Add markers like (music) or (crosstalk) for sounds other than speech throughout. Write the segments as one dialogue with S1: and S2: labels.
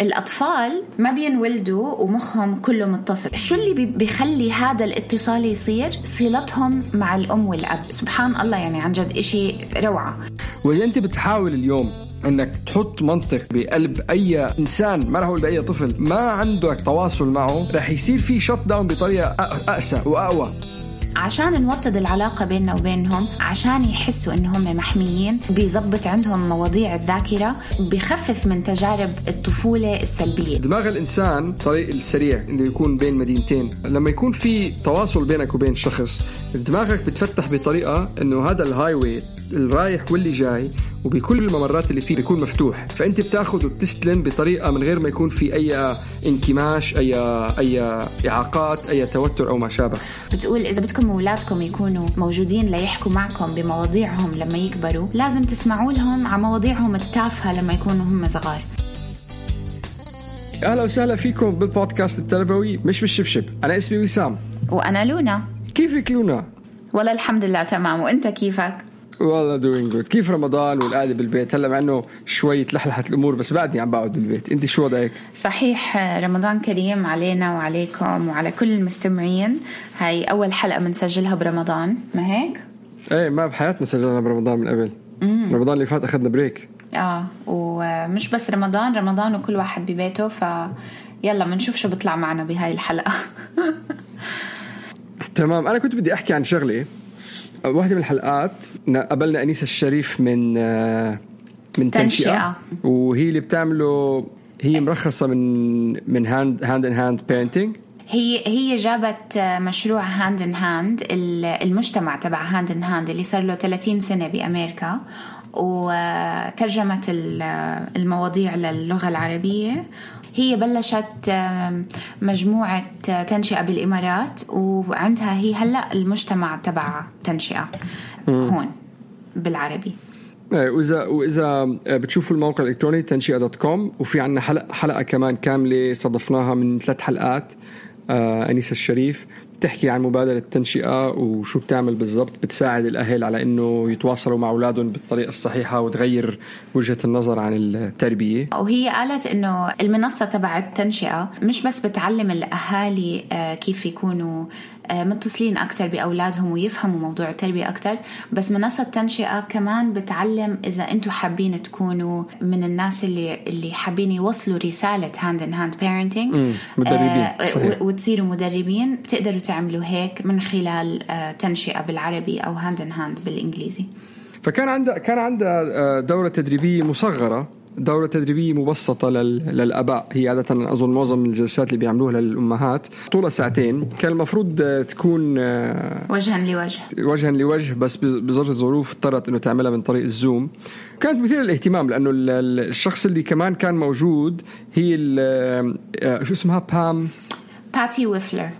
S1: الأطفال ما بينولدوا ومخهم كله متصل. شو اللي بي- بيخلي هذا الاتصال يصير؟ صلتهم مع الأم والأب. سبحان الله يعني عن جد إشي روعة.
S2: وإذا أنت بتحاول اليوم إنك تحط منطق بقلب أي إنسان ما راح أقول بأي طفل ما عندك تواصل معه رح يصير في شت داون بطريقه أقسى وأقوى.
S1: عشان نوطد العلاقة بيننا وبينهم عشان يحسوا إنهم محميين بيزبط عندهم مواضيع الذاكرة بخفف من تجارب الطفولة السلبية.
S2: دماغ الإنسان طريق السريع اللي يكون بين مدينتين. لما يكون في تواصل بينك وبين شخص دماغك بتفتح بطريقة إنه هذا ال highway الرايح واللي جاي وبكل الممرات اللي فيه بيكون مفتوح. فأنت بتاخذ وبتستلم بطريقة من غير ما يكون في أي انكماش أي أي إعاقات أي توتر أو ما شابه.
S1: بتقول إذا بدكم أولادكم يكونوا موجودين ليحكوا معكم بمواضيعهم لما يكبروا لازم تسمعوا لهم على مواضيعهم التافهة لما يكونوا هم صغار.
S2: أهلا وسهلا فيكم بالبودكاست التربوي مش بالشبشب. أنا اسمي وسام.
S1: وأنا لونا.
S2: كيفك لونا؟
S1: والله الحمد لله تمام. وأنت كيفك؟
S2: والله doing good كيف رمضان والقعده بالبيت؟ هلا مع إنه شوي تلحلحت الأمور بس بعدني عم بقعد بالبيت. أنت شو وضعك؟
S1: صحيح رمضان كريم علينا وعليكم وعلى كل المستمعين. هاي أول حلقة بنسجلها برمضان ما هيك؟
S2: إيه ما بحياتنا سجلنا برمضان من قبل. رمضان اللي فات أخذنا break.
S1: آه ومش بس رمضان رمضان وكل واحد ببيته ف يلا بنشوف شو بيطلع معنا بهاي الحلقة. (laughs)
S2: تمام. أنا كنت بدي أحكي عن شغله واحدة من الحلقات نا- قابلنا أنيسة الشريف من آه، من تنشئة. وهي اللي بتعمله هي مرخصة من من Hand Hand in Hand Parenting
S1: هي هي جابت مشروع Hand in Hand المجتمع تبع Hand in Hand اللي صار له 30 سنة بأمريكا. وترجمت ال- المواضيع للغة العربية. هي بلشت مجموعة تنشئة بالإمارات وعندها هي هلأ المجتمع تبع تنشئة هون بالعربي.
S2: إيه، وإذا وإذا بتشوفوا الموقع الإلكتروني تنشئة دوت كوم وفي عنا حلقة حلقة كمان كاملة استضفناها من ثلاث حلقات آه أنيسة الشريف. بتحكي عن مبادرة التنشئة وشو بتعمل بالضبط بتساعد الأهل على إنه يتواصلوا مع أولادهم بالطريقة الصحيحة وتغير وجهة النظر عن التربية.
S1: وهي قالت إنه المنصة تبع التنشئة مش بس بتعلم الأهالي آه، كيف يكونوا متصلين أكثر بأولادهم ويفهموا موضوع التربية أكثر بس منصة التنشئه كمان بتعلم إذا أنتم حابين تكونوا من الناس اللي اللي حابين يوصلوا رسالة Hand in
S2: Hand صحيح.
S1: وتصيروا مدربين. بتقدروا تعملوا هيك من خلال آه، تنشئة بالعربي أو Hand in Hand بالإنجليزي.
S2: فكان عندها كان عندها آه، دورة تدريبية مصغرة. دورة تدريبية مبسطة لل- للآباء. هي عادة أظن معظم الجلسات اللي بيعملوها للأمهات طولها ساعتين. كان المفروض تكون آه،
S1: وجها لوجه.
S2: وجها لوجه بس بظرف الظروف اضطرت إنه تعملها من طريق ال Zoom. كانت مثيرة للاهتمام ال- الشخص اللي كمان كان موجود هي آه، شو اسمها؟ بام.
S1: باتي ويفلر.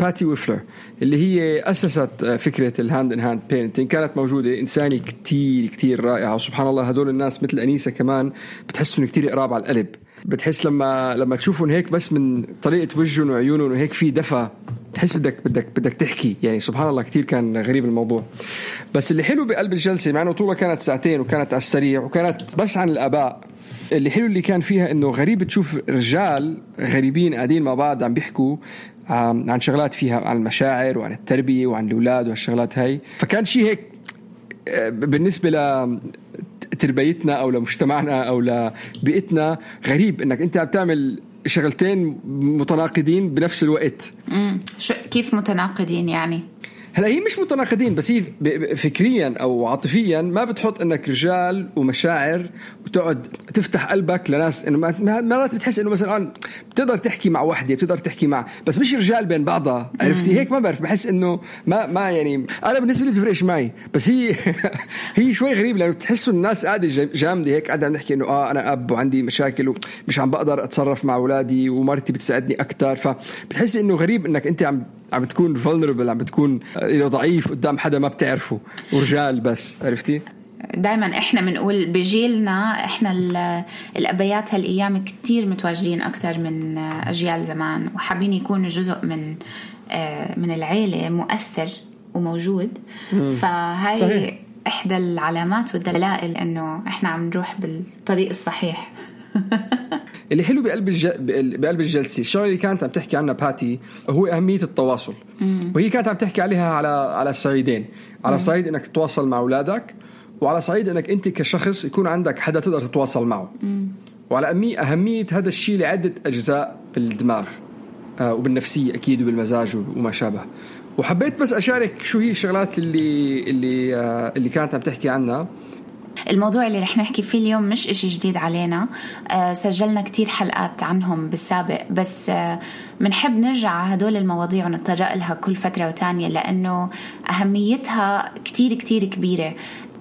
S2: باتي ويفلر اللي هي أسست آه، فكرة ال hand in hand parenting كانت موجودة إنسانة كتير كتير رائعة. وسبحان الله هدول الناس مثل أنيسة كمان بتحسهم كتير قراب على القلب. بتحس لما لما تشوفهم هيك بس من طريقة وجههم وعيونهم وهيك في دفى تحس بدك بدك بدك تحكي. يعني سبحان الله كتير كان غريب الموضوع. بس اللي حلو بقلب الجلسة مع إنه طولها كانت ساعتين وكانت على السريع وكانت بس عن الآباء اللي حلو اللي كان فيها إنه غريب تشوف رجال غريبين قاعدين مع بعض عم بيحكوا عن شغلات فيها عن المشاعر وعن التربية وعن الأولاد وهالشغلات هاي. فكان شيء هيك آه، بالنسبة ل لتربيتنا أو لمجتمعنا أو لبيئتنا غريب إنك أنت عم تعمل شغلتين متناقضين بنفس الوقت.
S1: امم كيف متناقضين يعني؟
S2: هلا هي مش متناقضين بس هي فكريا أو عاطفيا ما بتحط إنك رجال ومشاعر وتقعد تفتح قلبك لناس إنه مرات بتحس إنه مثلا بتقدر تحكي مع وحدة بتقدر تحكي مع بس مش رجال بين بعضها عرفتي؟ هيك ما بعرف بحس إنه ما ما يعني أنا بالنسبة لي بتفرقش معي بس هي (laughs) هي شوي غريب لأنه بتحسوا الناس قاعدة جامدة هيك قاعدة عم نحكي إنه آه أنا أب وعندي مشاكل ومش عم بقدر أتصرف مع أولادي ومرتي بتساعدني أكثر فبتحس إنه غريب إنك أنت عم عم بتكون فولنربل عم بتكون ضعيف قدام حدا ما بتعرفه ورجال بس عرفتي؟
S1: دائما إحنا بنقول بجيلنا إحنا الأبيات هالأيام كثير متواجدين أكثر من أجيال زمان وحابين يكونوا جزء من آه، من العيلة مؤثر وموجود فهاي صحيح. إحدى العلامات والدلائل إنه إحنا عم نروح بالطريق الصحيح (laughs)
S2: اللي حلو بقلب الج... بقلب الجلسة الشغله اللي كانت عم تحكي عنها باتي هو أهمية التواصل. مم. وهي كانت عم تحكي عليها على على صعيدين على صعيد إنك تتواصل مع أولادك وعلى صعيد إنك أنت كشخص يكون عندك حدا تقدر تتواصل معه. مم. وعلى أهمية هذا الشيء لعدة أجزاء بالدماغ آه وبالنفسية أكيد وبالمزاج وما شابه. وحبيت بس أشارك شو هي الشغلات اللي اللي آه اللي كانت عم تحكي عنها.
S1: الموضوع اللي رح نحكي فيه اليوم مش إشي جديد علينا. آه سجلنا كتير حلقات عنهم بالسابق بس آه منحب نرجع على هدول المواضيع ونتطرق لها كل فترة وتانية لأنه أهميتها كتير كتير كبيرة.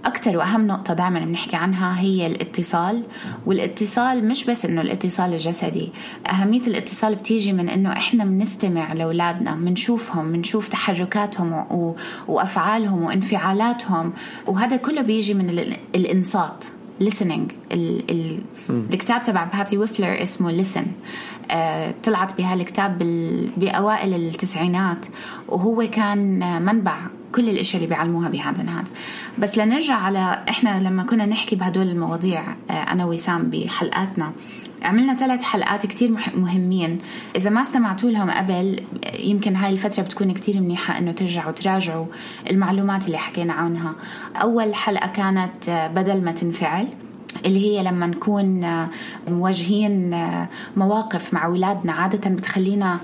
S1: أكثر وأهم نقطة دائما بنحكي عنها هي الاتصال والاتصال مش بس إنه الاتصال الجسدي أهمية الاتصال بتيجي من إنه إحنا بنستمع لأولادنا بنشوفهم بنشوف تحركاتهم و... وأفعالهم وانفعالاتهم وهذا كله بيجي من الإنصات listening. ال... ال... الكتاب تبع باتي ويفلر اسمه listen. آه، طلعت بهالكتاب بأوائل التسعينات وهو كان منبع كل الإشياء اللي بيعلموها بهذا هاد بس لنرجع على إحنا لما كنا نحكي بهدول المواضيع آه، أنا وسام بحلقاتنا عملنا ثلاث حلقات كتير مهمين. إذا ما استمعتوا لهم قبل يمكن هاي الفترة بتكون كتير منيحة إنه ترجعوا تراجعوا المعلومات اللي حكينا عنها. أول حلقة كانت آه، بدل ما تنفعل. اللي هي لما نكون آه، مواجهين آه، مواقف مع أولادنا عادة بتخلينا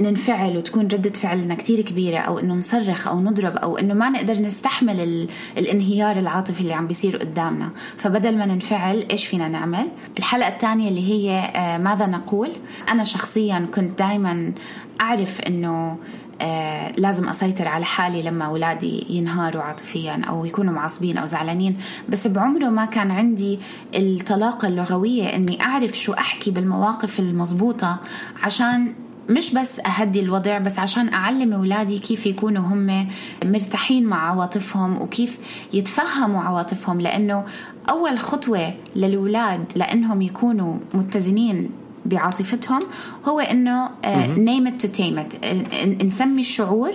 S1: ننفعل وتكون ردة فعلنا كتير كبيرة أو إنه نصرخ أو نضرب أو إنه ما نقدر نستحمل الانهيار العاطفي اللي عم بيصير قدامنا. فبدل ما ننفعل إيش فينا نعمل؟ الحلقة الثانية اللي هي آه، ماذا نقول؟ أنا شخصيا كنت دايما أعرف إنه آه لازم أسيطر على حالي لما أولادي ينهاروا عاطفيا أو يكونوا معصبين أو زعلانين. بس بعمره ما كان عندي الطلاقة اللغوية أني أعرف شو أحكي بالمواقف المضبوطة عشان مش بس أهدي الوضع بس عشان أعلم أولادي كيف يكونوا هم مرتاحين مع عواطفهم وكيف يتفهموا عواطفهم. لأنه أول خطوة للأولاد لأنهم يكونوا متزنين بعاطفتهم هو إنه name it to tame it نسمي الشعور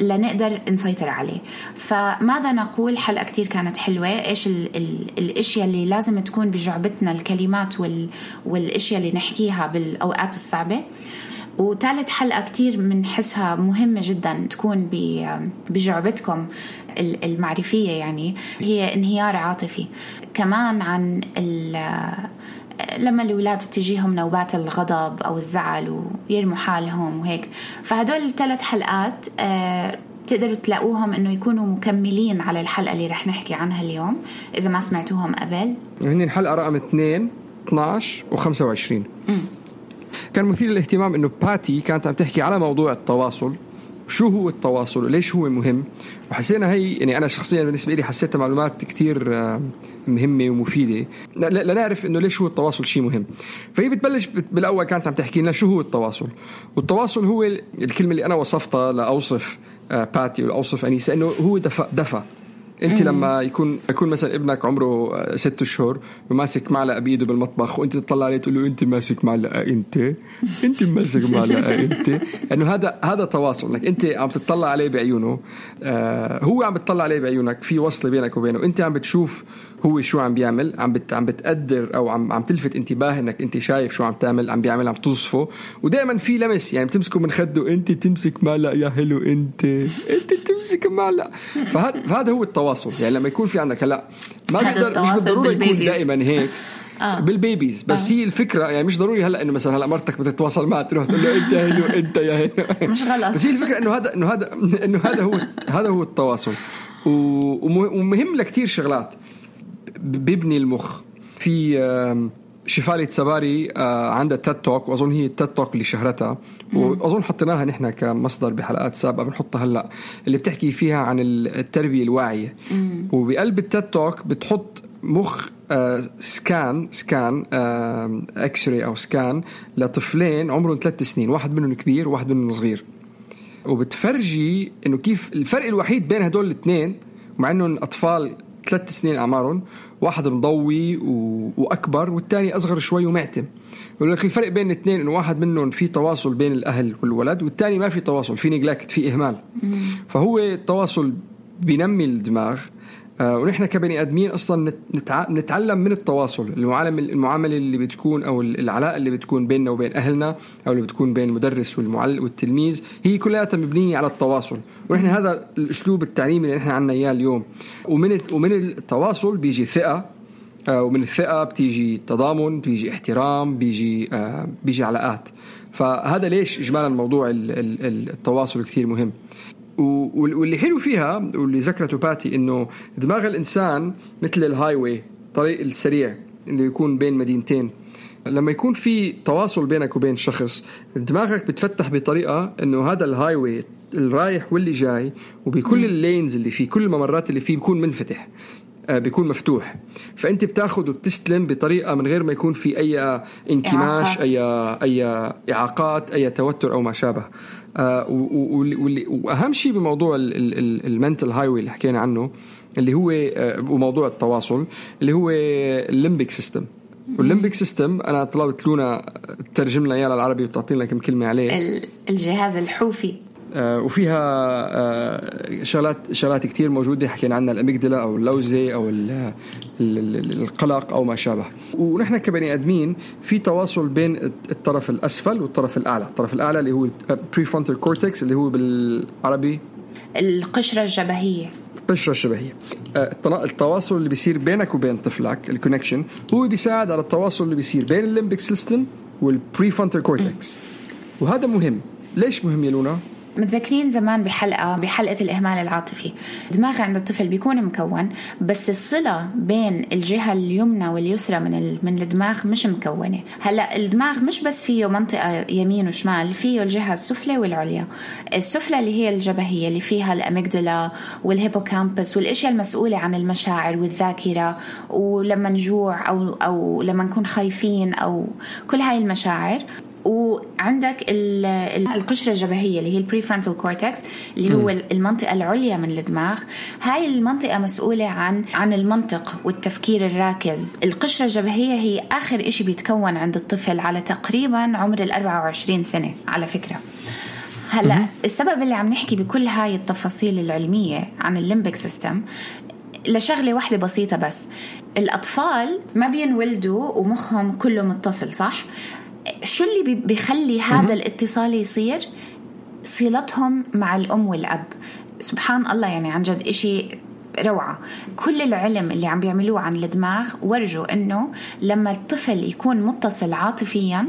S1: لنقدر نسيطر عليه. فماذا نقول؟ حلقة كتير كانت حلوة. إيش ال ال الأشياء اللي لازم تكون بجعبتنا؟ الكلمات وال والأشياء اللي نحكيها بالأوقات الصعبة. وثالث حلقة كتير بنحسها مهمة جدا تكون بجعبتكم المعرفية يعني. هي انهيار عاطفي. كمان عن لما الأولاد بتجيهم نوبات الغضب أو الزعل ويرموا حالهم وهيك فهدول الثلاث حلقات آه، تقدروا تلاقوهم إنه يكونوا مكملين على الحلقة اللي رح نحكي عنها اليوم إذا ما سمعتوهم قبل.
S2: هن الحلقة رقم 2 12 و25 كان مثير للاهتمام إنه باتي كانت عم تحكي على موضوع التواصل شو هو التواصل وليش هو مهم؟ وحسينا هي يعني أنا شخصيا بالنسبة لي حسيتها معلومات كثير آه، مهمة ومفيدة. لنعرف إنه ليش هو التواصل شيء مهم. فهي بتبلش بالأول كانت عم تحكي لنا شو هو التواصل. والتواصل هو الكلمة اللي أنا وصفتها لأوصف آه، باتي ولا اوصف أنيسة إنه هو دفى دفى انت لما يكون يكون مثلا ابنك عمره آه، ست أشهر وماسك معلقة بإيده بالمطبخ وأنت تطلع عليه تقول له أنت ماسك معلقة أنت؟ أنت ماسك معلقة (laughs) أنت؟ انه هذا هذا تواصل. لك أنت عم تطلع عليه بعيونه آه هو عم بتطلع عليه بعيونك في وصلة بينك وبينه. أنت عم بتشوف هو شو عم بيعمل عم بت عم بتقدر أو عم عم تلفت انتباه إنك أنت شايف شو عم تعمل عم بيعمل عم توصفه. ودائما في لمس يعني بتمسكه من خده أنت تمسك معلقة يا حلو أنت؟ أنت امسك معلق فهذا فهذا هو التواصل. يعني لما يكون في عندك هلا ما
S1: هذا
S2: بيقدر مش بالضروره يكون. دائما هيك.
S1: آه.
S2: بالبيبيز. بس هي الفكرة يعني مش ضروري هلأ إنه مثلا هلأ مرتك بدها تتواصل معها تروح تقول له أنت هينو أنت يا هينو
S1: مش غلط.
S2: بس هي الفكرة إنه هذا إنه هذا إنه هذا هو هذا هو التواصل. ومهم لكثير شغلات. ب- بيبني المخ. في آم، Shefali Tsabary آه، عندها TED Talk وأظن هي ال TED Talk اللي شهرتها. وأظن حطيناها نحن كمصدر بحلقات سابقة بنحطها هلا اللي بتحكي فيها عن التربية الواعية. وبقلب ال TED Talk بتحط مخ scan scan x-ray أو scan لطفلين عمرهم ثلاث سنين واحد منهم كبير وواحد منهم صغير. وبتفرجي إنه كيف الفرق الوحيد بين هدول الاثنين مع إنهم أطفال ثلاث سنين أعمارهم واحد مضوي و... وأكبر والثاني أصغر شوي ومعتم. يقول لك الفرق بين الاثنين إنه واحد منهم في تواصل بين الأهل والولد والثاني ما في تواصل في نجلكت في إهمال. فهو التواصل بينمي الدماغ ونحن كبني آدمين أصلا نت- نتع... نتعلم من التواصل المعاملة اللي بتكون أو العلاقة اللي بتكون بيننا وبين أهلنا أو اللي بتكون بين المدرس والمعلم والتلميذ هي كلها مبنية على التواصل. ونحن هذا الأسلوب التعليمي اللي نحن عنا إياه اليوم. ومن ومن التواصل بيجي ثقة آه، ومن الثقة بتيجي تضامن بيجي احترام بيجي آه، بيجي علاقات. فهذا ليش اجمالا موضوع ال- ال- ال- التواصل كثير مهم. واللي حلو فيها واللي ذكرته باتي إنه دماغ الإنسان مثل ال highway الطريق السريع اللي يكون بين مدينتين. لما يكون في تواصل بينك وبين شخص دماغك بتفتح بطريقة إنه هذا ال highway الرايح واللي جاي وبكل ال lanes اللي فيه كل الممرات اللي فيه بيكون منفتح آه، بيكون مفتوح. فأنت بتاخذ وبتستلم بطريقة من غير ما يكون في أي انكماش
S1: إعاقات.
S2: اي أي إعاقات أي توتر أو ما شابه. آه، وأهم شيء بموضوع ال mental highway اللي حكينا عنه اللي هو آه، وموضوع التواصل اللي هو ال limbic system وال limbic system أنا طلبت لونا تترجم لنا إياه للعربي وتعطينا كم كلمة عليه.
S1: ال- الجهاز الحوفي.
S2: وفيها آه، شغلات شغلات كثير موجودة حكينا عنها ال amygdala أو اللوزة أو ال- ال- ال- القلق أو ما شابه. ونحن كبني آدمين في تواصل بين الطرف الأسفل والطرف الأعلى. الطرف الأعلى اللي هو ال prefrontal cortex اللي هو بالعربي؟
S1: القشرة الجبهية.
S2: القشرة الجبهية آه، التواصل اللي بيصير بينك وبين طفلك ال connection هو بيساعد على التواصل اللي بيصير بين ال limbic system وال prefrontal cortex وهذا مهم. ليش مهم يا لونا؟
S1: متذكرين زمان بحلقة بحلقة الإهمال العاطفي. دماغ عند الطفل بيكون مكون بس الصلة بين الجهة اليمنى واليسرى من من الدماغ مش مكونة. هلأ الدماغ مش بس فيه منطقة يمين وشمال فيه الجهة السفلى والعليا. السفلى اللي هي الجبهية اللي فيها ال amygdala وال hippocampus والأشياء المسؤولة عن المشاعر والذاكرة. ولما نجوع أو أو لما نكون خايفين أو كل هاي المشاعر وعندك ال- ال- القشرة الجبهية اللي هي ال prefrontal cortex اللي هو المنطقة العليا من الدماغ. هاي المنطقة مسؤولة عن عن المنطق والتفكير الراكز. القشرة الجبهية هي آخر إشي بيتكون عند الطفل على تقريبا عمر ال 24 سنة على فكرة. هلأ السبب اللي عم نحكي بكل هاي التفاصيل العلمية عن ال limbic system لشغلة واحدة بسيطة بس. الأطفال ما بينولدوا ومخهم كله متصل صح؟ شو اللي بي- بيخلي هذا الاتصال يصير؟ صلتهم مع الأم والأب. سبحان الله يعني عن جد إشي روعة. كل العلم اللي عم بيعملوه عن الدماغ ورجوا إنه لما الطفل يكون متصل عاطفيا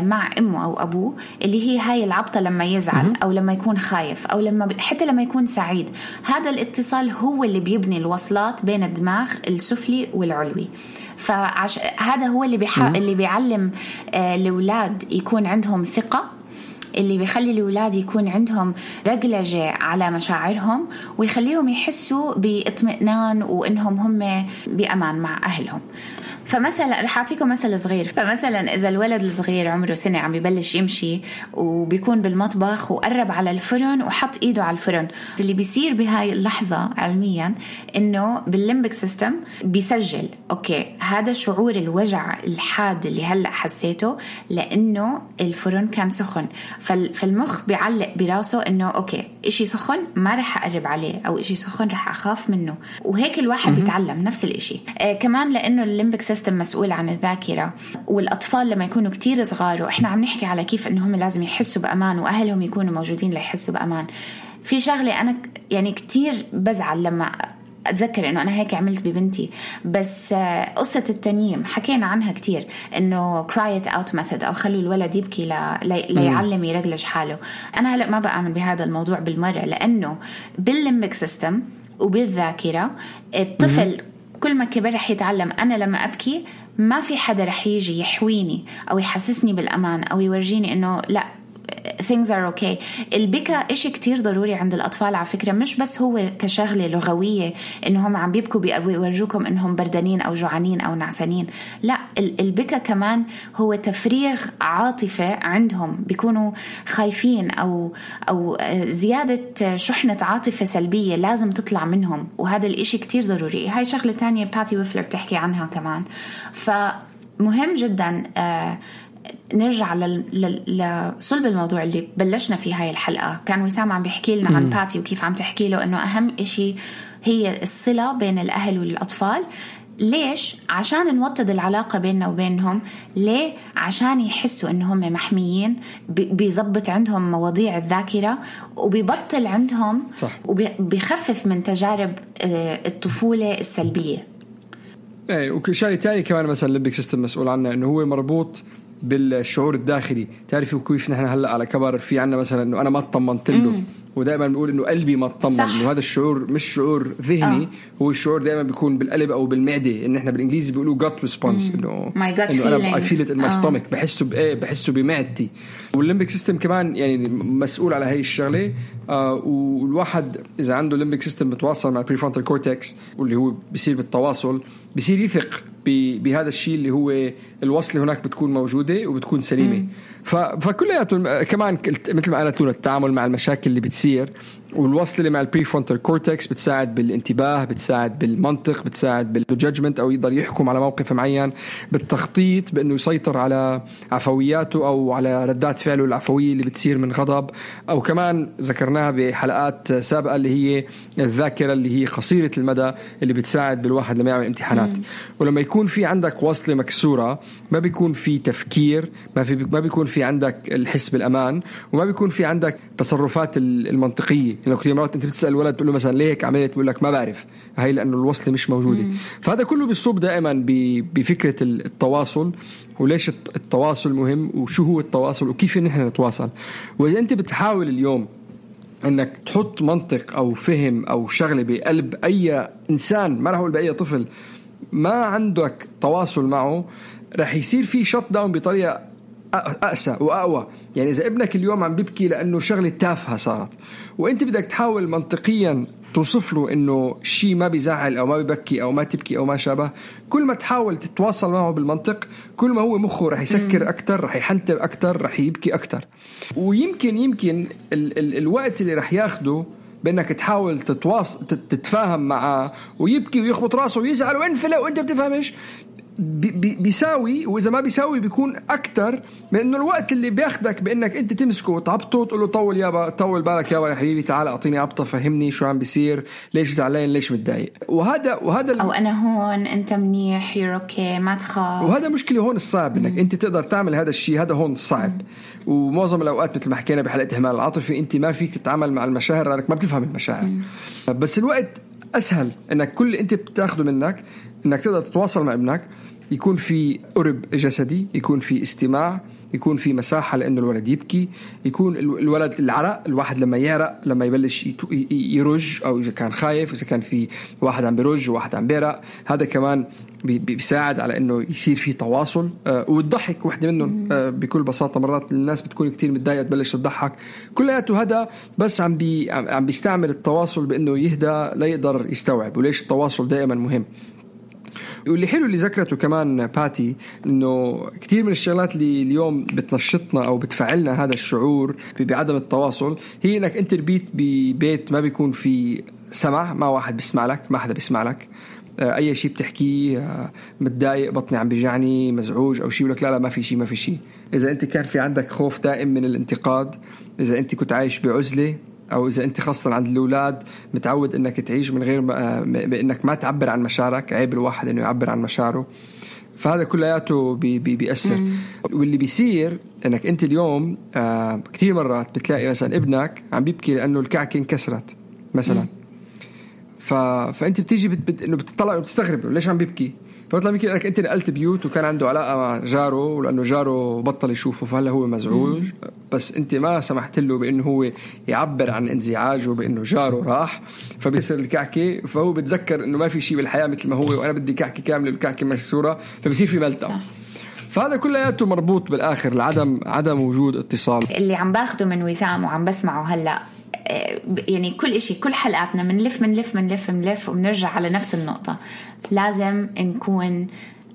S1: مع أمه أو أبوه اللي هي هاي العبطة لما يزعل أو لما يكون خايف أو لما حتى لما يكون سعيد. هذا الاتصال هو اللي بيبني الوصلات بين الدماغ السفلي والعلوي. فعش... هذا هو اللي بيح... اللي بيعلم آه، الأولاد يكون عندهم ثقة اللي بيخلي الأولاد يكون عندهم رجلجة على مشاعرهم ويخليهم يحسوا بإطمئنان وإنهم هم بأمان مع أهلهم. فمثلا رح أعطيكم مثل صغير. فمثلا إذا الولد الصغير عمره سنة عم ببلش يمشي وبيكون بالمطبخ وقرب على الفرن وحط إيده على الفرن. اللي بيصير بهاي اللحظة علميا إنه بال limbic system بيسجل. okay هذا شعور الوجع الحاد اللي هلأ حسيته لأنه الفرن كان سخن. فال- فالمخ بيعلق براسه إنه okay إشي سخن ما رح أقرب عليه أو إشي سخن رح أخاف منه. وهيك الواحد بيتعلم نفس الإشي. آه كمان لإنه ال limbic system مسؤول عن الذاكرة. والأطفال لما يكونوا كتير صغار وإحنا عم نحكي على كيف إنهم لازم يحسوا بأمان وأهلهم يكونوا موجودين ليحسوا بأمان. في شغلة أنا يعني كتير بزعل لما أتذكر إنه أنا هيك عملت ببنتي. بس آه، قصة التنييم حكينا عنها كتير. إنه cry it out method أو خلوا الولد يبكي ليعلم يريجليت حاله. أنا هلأ ما بآمن بهذا الموضوع بالمرة لأنه بالليمبك سيستم وبالذاكرة الطفل كل ما كبر رح يتعلم. أنا لما أبكي ما في حدا رح يجي يحويني أو يحسسني بالأمان أو يورجيني إنه لا things are okay. البكا إشي كتير ضروري عند الأطفال على فكرة مش بس هو كشغلة لغوية إنهم عم بيبكوا بيورجوكم إنهم بردانين أو جوعانين أو نعسانين. لا البكا كمان هو تفريغ عاطفة عندهم. بيكونوا خايفين أو أو زيادة شحنة عاطفة سلبية لازم تطلع منهم. وهذا الإشي كتير ضروري. هاي شغلة تانية باتي ويفلر بتحكي عنها كمان. فمهم جدا آه نرجع لصلب الموضوع اللي بلشنا فيه هاي الحلقة كان وسام عم بيحكي لنا عن باتي وكيف عم تحكي له إنه أهم إشي هي الصلة بين الأهل والأطفال ليش؟ عشان نوطد العلاقة بيننا وبينهم ليه؟ عشان يحسوا انهم محميين بيزبط عندهم مواضيع الذاكرة وبيبطل عندهم صح. وبيخفف من تجارب آه، الطفولة السلبية
S2: إيه وشيء ثاني كمان مثلا ال limbic system مسؤول عنه إنه هو مربوط بالشعور الداخلي. تعرفي كيف نحن هلأ على كبر في عنا مثلا إنه أنا ما اطمنت له. ودائما بنقول إنه قلبي ما اطمن إنه هذا الشعور مش شعور ذهني آه. هو الشعور دائما بيكون بالقلب أو بالمعدة. إن إحنا بالإنجليزي بيقولوا gut response إنه
S1: إنه
S2: أنا I feel it in my stomach بحسه بإيه؟ بحسه بمعدتي. وال limbic system كمان يعني مسؤول على هي الشغلة. آه والواحد إذا عنده limbic system بتواصل مع ال prefrontal cortex واللي هو بيصير بالتواصل. بصير يثق بهذا الشيء اللي هو الوصلة هناك بتكون موجودة وبتكون سليمة. فكلياته كمان مثل ما قالت لنا التعامل مع المشاكل اللي بتصير والوصلة مع ال prefrontal cortex بتساعد بالانتباه بتساعد بالمنطق بتساعد بال judgment أو يقدر يحكم على موقف معين بالتخطيط بأنه يسيطر على عفوياته أو على ردات فعله العفوية اللي بتصير من غضب. أو كمان ذكرناها بحلقات سابقة اللي هي الذاكرة اللي هي قصيره المدى اللي بتساعد بالواحد لما يعمل امتحانات. مم. ولما يكون في عندك وصلة مكسورة ما بيكون في تفكير ما في ما بيكون في عندك الحس بالأمان وما بيكون في عندك تصرفات المنطقية. يعني كثير مرات أنت بتسأل ولد تقول له مثلا ليه هيك عملت؟ بقول لك ما بعرف. هي لأنه الوصله مش موجوده مم. فهذا كله بيصب دائما بفكرة التواصل وليش التواصل مهم وشو هو التواصل وكيف نحن نتواصل. وإذا أنت بتحاول اليوم إنك تحط منطق أو فهم أو شغلة بقلب أي إنسان ما راح أقول بأي طفل ما عندك تواصل معه رح يصير في شط داون بطريقة أقسى وأقوى. يعني إذا ابنك اليوم عم بيبكي لأنه شغلة تافهة صارت وأنت بدك تحاول منطقيا توصف له إنه شيء ما بيزعل أو ما ببكي أو ما تبكي أو ما شابه. كل ما تحاول تتواصل معه بالمنطق كل ما هو مخه رح يسكر أكثر رح يحنتر أكثر رح يبكي أكثر ويمكن يمكن ال ال الوقت اللي رح ياخده بأنك تحاول تتواصل تتفاهم معاه ويبكي ويخبط راسه ويزعل وينفلق وانت بتفهمش. بيساوي وإذا ما بيساوي بيكون أكثر من انه الوقت اللي بياخذك بأنك أنت تمسكه وتعبطه وتقول له طول يابا طول بالك يابا يا حبيبي تعال أعطيني عبطة فهمني شو عم بيصير ليش زعلان ليش متضايق. وهذا وهذا
S1: أو أنا هون أنت منيح you're okay ما تخاف.
S2: وهذا مشكلة هون الصعب إنك أنت تقدر تعمل هذا الشيء هذا هون صعب. ومعظم الأوقات مثل ما حكينا بحلقة إهمال العاطفي أنت ما فيك تتعامل مع المشاعر لأنك ما بتفهم المشاعر. بس الوقت أسهل إنك كل اللي أنت بتاخذه منك إنك تقدر تتواصل مع ابنك يكون في قرب جسدي يكون في استماع يكون في مساحة لأنه الولد يبكي يكون الولد العرق الواحد لما يعرق لما يبلش يرج أو إذا كان خايف إذا كان في واحد عم بيرج وواحد عم بيعرق هذا كمان بيساعد على إنه يصير في تواصل آه والضحك وحدة منهم آه بكل بساطة مرات الناس بتكون كتير متضايقة تبلش تضحك. كلياته هذا بس عم بي عم بيستعمل التواصل بإنه يهدى ليقدر يستوعب وليش التواصل دائما مهم؟ واللي حلو اللي ذكرته كمان باتي إنه كثير من الشغلات اللي اليوم بتنشطنا أو بتفعلنا هذا الشعور بعدم التواصل هي إنك أنت ربيت ببيت ما بيكون في سمع ما واحد بيسمع لك ما حدا بيسمع لك. آه، أي شيء بتحكيه آه، متضايق بطني عم بيجعني مزعوج أو شيء لك لا لا ما في شيء ما في شيء إذا أنت كان في عندك خوف دائم من الانتقاد إذا أنت كنت عايش بعزلة أو إذا أنت خاصة عند الأولاد متعود إنك تعيش من غير ما بانك ما تعبر عن مشاعرك عيب الواحد إنه يعبر عن مشاعره. فهذا كلياته بي بي بيأثر. واللي بيصير إنك أنت اليوم آه كثير مرات بتلاقي مثلا ابنك عم بيبكي لأنه الكعكة انكسرت مثلا. ف... فأنت بتيجي بت... بت... إنه بتطلع بتستغرب ليش عم بيبكي؟ فبطلع يمكن أنك أنت نقلت بيوت وكان عنده علاقة مع جاره ولأنه جاره بطل يشوفه فهلا هو مزعوج. بس أنت ما سمحت له بأنه هو يعبر عن انزعاجه بأنه جاره راح. فبيصير الكعكه فهو بتذكر إنه ما في شيء بالحياة مثل ما هو وأنا بدي كعكه كاملة الكعكه مكسورة فبصير في ملتقى. فهذا كلياته مربوط بالآخر لعدم عدم وجود اتصال.
S1: اللي عم باخده من وسام وعم بسمعه هلا يعني كل إشي كل حلقاتنا بنلف بنلف بنلف بنلف وبنرجع على نفس النقطة. لازم نكون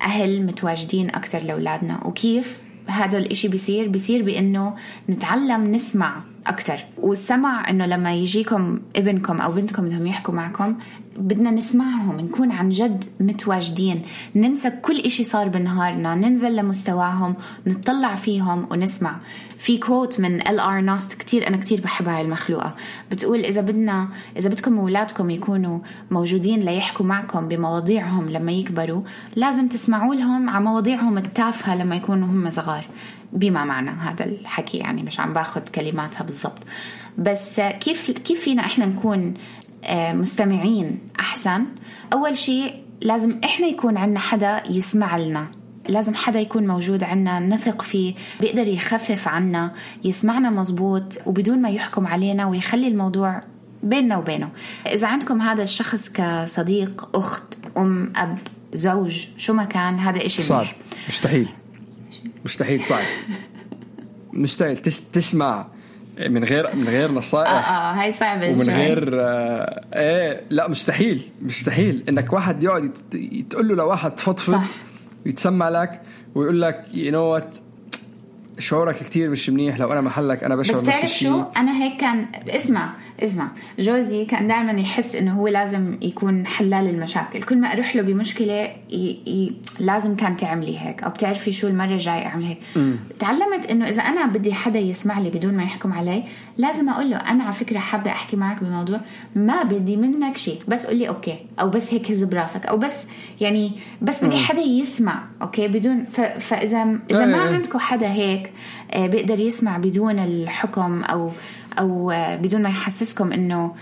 S1: أهل متواجدين أكثر لأولادنا. وكيف هذا الإشي بيصير؟ بيصير بأنه نتعلم نسمع أكثر والسمع أنه لما يجيكم ابنكم أو بنتكم بدهم يحكوا معكم بدنا نسمعهم نكون عن جد متواجدين. ننسى كل إشي صار بنهارنا ننزل لمستواهم نطلع فيهم ونسمع. في quote من L.R. Knost كتير أنا كتير بحبها المخلوقة. بتقول إذا بدنا إذا بدكم أولادكم يكونوا موجودين ليحكوا معكم بمواضيعهم لما يكبروا لازم تسمعوا لهم على مواضيعهم التافهة لما يكونوا هم صغار. بما معنى هذا الحكي يعني مش عم باخذ كلماتها بالضبط. بس كيف كيف فينا إحنا نكون آه، مستمعين أحسن؟ أول شيء لازم إحنا يكون عندنا حدا يسمع لنا. لازم حدا يكون موجود عنا نثق فيه بيقدر يخفف عنا يسمعنا مزبوط وبدون ما يحكم علينا ويخلي الموضوع بيننا وبينه. إذا عندكم هذا الشخص كصديق أخت أم أب زوج شو ما كان هذا إشي
S2: صعب مستحيل. مستحيل صعب مستحيل. تس تسمع من غير من غير نصائح.
S1: آه آه هاي صعبة
S2: ومن. غير آه إيه لا مستحيل. مستحيل. إنك واحد يقعد تقول له لواحد تفضفض
S1: صح.
S2: ويتسمع لك ويقول لك you know what شعورك كثير مش منيح. لو أنا محلك أنا بشعر
S1: بس
S2: نفس
S1: تعرف
S2: الشيء
S1: شو؟ أنا هيك كان اسمع. اسمع جوزي كان دائما يحس إنه هو لازم يكون حلال المشاكل. كل ما أروح له بمشكلة ي... ي... لازم كان تعملي هيك أو بتعرفي شو المرة الجاية أعمل هيك. تعلمت إنه إذا أنا بدي حدا يسمع لي بدون ما يحكم علي لازم أقول له أنا على فكرة حابة أحكي معك بموضوع ما بدي منك شيء بس قول لي okay أو بس هيك هز براسك أو بس يعني بس بدي حدا يسمع okay؟ بدون ف... فإذا
S2: إذا
S1: ما. عندكم حدا هيك آه، بيقدر يسمع بدون الحكم أو أو بدون ما يحسسكم إنه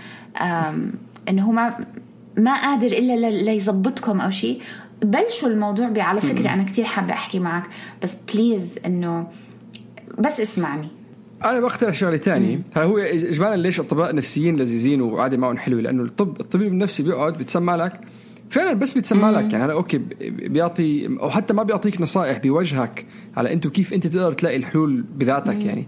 S1: إنه هو ما ما قادر إلا ليظبطكم أو شيء بلشوا الموضوع على فكرة أنا كتير حابة أحكي معك بس please إنه بس اسمعني.
S2: أنا بقترح شغلة ثانية هلا هو اجمالا ليش الاطباء النفسيين لذيذين وعادي معهم حلوة؟ لأنه الطب الطبيب النفسي بيقعد بتسمع لك. فعلا بس بيتسمع لك. يعني هلا okay بيعطي أو حتى ما بيعطيك نصائح بيوجهك على انت كيف أنت تقدر تلاقي الحلول بذاتك يعني.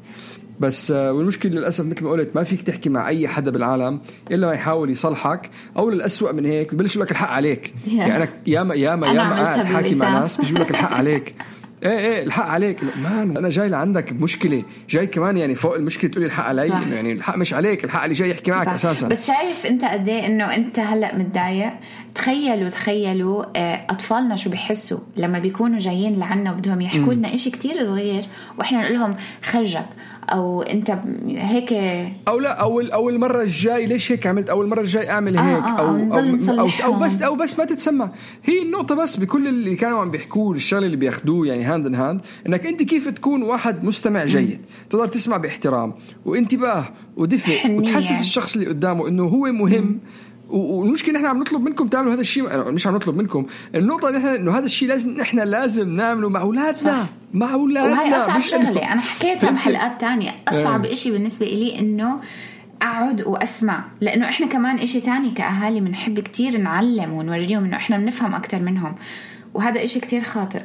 S2: بس آه، والمشكلة للأسف مثل ما قلت ما فيك تحكي مع أي حدا بالعالم إلا ما يحاول يصلحك أو للأسوأ من هيك ببلش لك الحق عليك. (laughs) يعني أنا ياما ياما ياما قاعد حاكي مع. ناس بيجيب لك الحق عليك. (laughs) إيه إيه الحق عليك. مان أنا جاي لعندك بمشكله جاي كمان يعني فوق المشكلة تقولي الحق علي.
S1: صح.
S2: يعني الحق مش عليك الحق اللي جاي يحكي معك
S1: صح.
S2: أساسا.
S1: بس شايف أنت قد إيه إنه أنت هلأ متضايق؟ تخيلوا تخيلوا آه، أطفالنا شو بيحسوا لما بيكونوا جايين لعنا وبدهم يحكوا لنا إشي كتير صغير وإحنا نقول لهم خرجك أو أنت هيك.
S2: أو لا اول اول مره الجاي ليش هيك عملت؟ اول مره الجاي أعمل
S1: آه،
S2: هيك؟
S1: آه،
S2: أو
S1: آه، أو,
S2: أو,
S1: نصلح
S2: أو بس
S1: لهم.
S2: أو بس ما تتسمع. هي النقطة بس بكل اللي كانوا عم بيحكوه الشغلة اللي بياخذوه يعني hand in hand إنك أنت كيف تكون واحد مستمع جيد؟ تقدر تسمع باحترام وانتباه ودفء. وتحسس الشخص اللي قدامه إنه هو مهم و- والمشكلة نحن عم نطلب منكم تعملوا هذا الشيء مش عم نطلب منكم النقطة نحن إنه هذا الشيء لازم نحن لازم نعمله مع أولادنا
S1: صح.
S2: مع أولادنا
S1: وهي
S2: أصعب.
S1: شغلة أنا حكيتها؟ بحلقات تانية أصعب إشي بالنسبة إلي إنه أقعد وأسمع لأنه إحنا كمان إشي تاني كأهالي بنحب كتير نعلم ونوريهم إنه إحنا بنفهم أكتر منهم وهذا إشي كتير خاطئ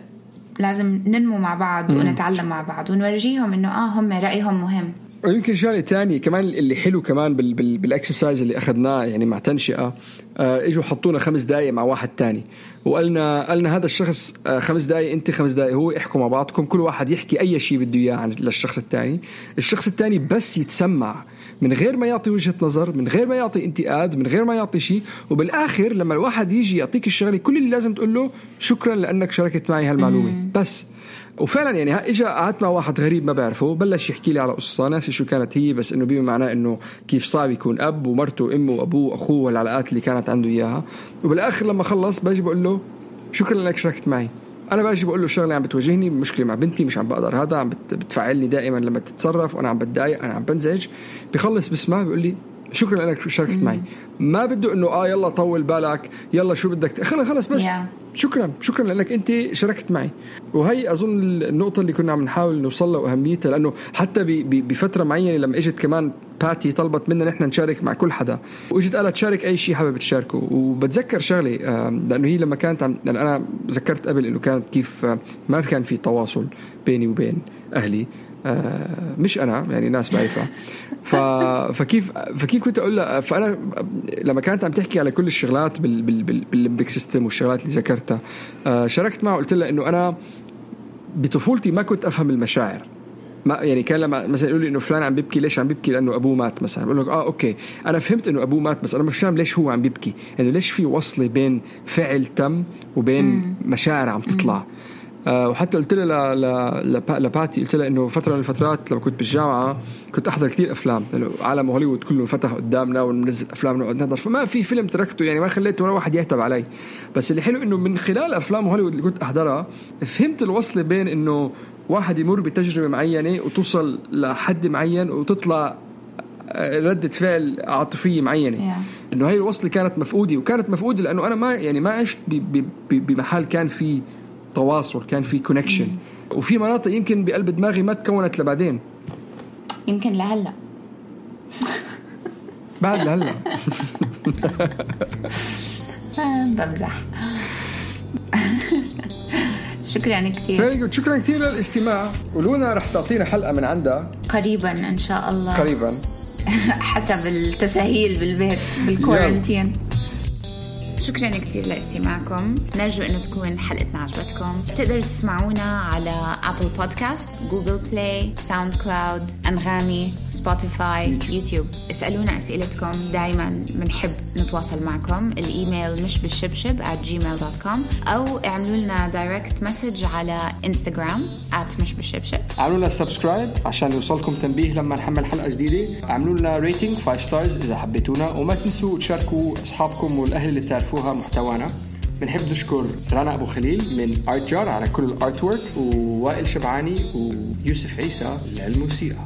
S1: لازم ننمو مع بعض ونتعلم مع بعض ونورجيهم إنه آه هم رأيهم مهم
S2: ويمكن شغلة ثانية كمان اللي حلو كمان بال بال بالاكسرسايز اللي أخذناه يعني مع تنشئة آه إجوا حطونا خمس دقائق مع واحد تاني. وقالنا قالنا هذا الشخص آه خمس دقائق أنت خمس دقائق هو احكوا مع بعضكم كل واحد يحكي أي شيء بده إياه عن للشخص الثاني الشخص الثاني بس يتسمع من غير ما يعطي وجهة نظر من غير ما يعطي انتقاد من غير ما يعطي شيء. وبالآخر لما الواحد يجي يعطيك الشغلة كل اللي لازم تقول له شكرا لأنك شاركت معي هالمعلومة. بس. وفعلا يعني اجى قعدت مع واحد غريب ما بعرفه بلش يحكي لي على قصه ناسي شو كانت هي بس إنه بما معناه إنه كيف صعب يكون أب ومرته وأمه وأبوه وأخوه والعلاقات اللي كانت عنده إياها. وبالآخر لما خلص باجي بقول له شكرا لك شاركت معي. أنا باجي بقول له شغلة عم بتواجهني مشكلة مع بنتي مش عم بقدر هذا عم بت- بتفعلني دائما لما تتصرف وأنا عم بتضايق أنا عم بنزعج. بخلص بسمع بيقول لي شكرا لك شاركت معي. ما بده إنه آه يلا طول بالك يلا شو بدك خلص خلص بس
S1: Yeah.
S2: شكرا شكرا لك أنت شاركت معي. وهي أظن النقطة اللي كنا عم نحاول نوصل لها وأهميتها لأنه حتى بفترة معينة لما إجت كمان باتي طلبت منا نحن نشارك مع كل حدا. وإجت قالت شارك أي شيء حابب تشاركه. وبتذكر شغلة لأنه هي لما كانت عم أنا ذكرت قبل إنه كانت كيف ما كان في تواصل بيني وبين أهلي. مش أنا يعني ناس بعرفها. ف... فكيف فكيف كنت أقول لها؟ فأنا لما كانت عم تحكي على كل الشغلات بال... بال... بال... بال limbic system والشغلات اللي ذكرتها آه، شاركت معه قلت لها إنه أنا بطفولتي ما كنت أفهم المشاعر. ما يعني كان لما مثلا يقولوا لي إنه فلان عم بيبكي ليش عم بيبكي؟ لأنه أبوه مات مثلا. بقول لك آه okay. أنا فهمت إنه أبوه مات بس أنا مش فاهم ليش هو عم بيبكي. إنه ليش في وصلة بين فعل تم وبين مشاعر عم تطلع؟ آه وحتى قلت لها لباتي قلت لها إنه فترة من الفترات لما كنت بالجامعة كنت أحضر كثير أفلام. لأنه عالم هوليوود كله فتح قدامنا وننزل أفلام نقعد نحضر. فما في فيلم تركته يعني ما خليت ولا واحد يعتب علي. بس اللي حلو إنه من خلال أفلام هوليوود اللي كنت أحضرها فهمت الوصله بين إنه واحد يمر بتجربة معينة وتوصل لحد معين وتطلع آه، ردة فعل عاطفية معينة.
S1: Yeah.
S2: إنه هاي الوصلة كانت مفقودة وكانت مفقودة لأنه أنا ما يعني ما عشت بمحل كان في تواصل كان في connection وفي مناطق يمكن بقلب دماغي ما تكونت لبعدين.
S1: يمكن لهلا.
S2: بعد لهلا. (laughs)
S1: بمزح. (laughs) شكرا كثير.
S2: شكرا كثير للاستماع. ولونا رح تعطينا حلقة من عندها.
S1: قريبا إن شاء الله.
S2: قريبا. (laughs)
S1: حسب التسهيل بالبيت بال quarantine شكرا كثير لاستماعكم. نرجو إنه تكون حلقتنا عجبتكم. تقدروا تسمعونا على Apple Podcasts Google Play SoundCloud أنغامي. Spotify YouTube اسألونا أسئلتكم. دائما بنحب نتواصل معكم. الإيميل مش بالشبشب at gmail.com أو اعملوا لنا direct message على انستغرام at مش بالشبشب
S2: اعملوا لنا subscribe عشان يوصلكم تنبيه لما نحمل حلقة جديدة. اعملوا لنا rating 5 stars إذا حبيتونا. وما تنسوا تشاركوا أصحابكم والأهل اللي بتعرفوها محتوانا. بنحب نشكر رنا أبو خليل من ارت على كل ال artwork ووائل شبعاني ويوسف عيسى للموسيقى.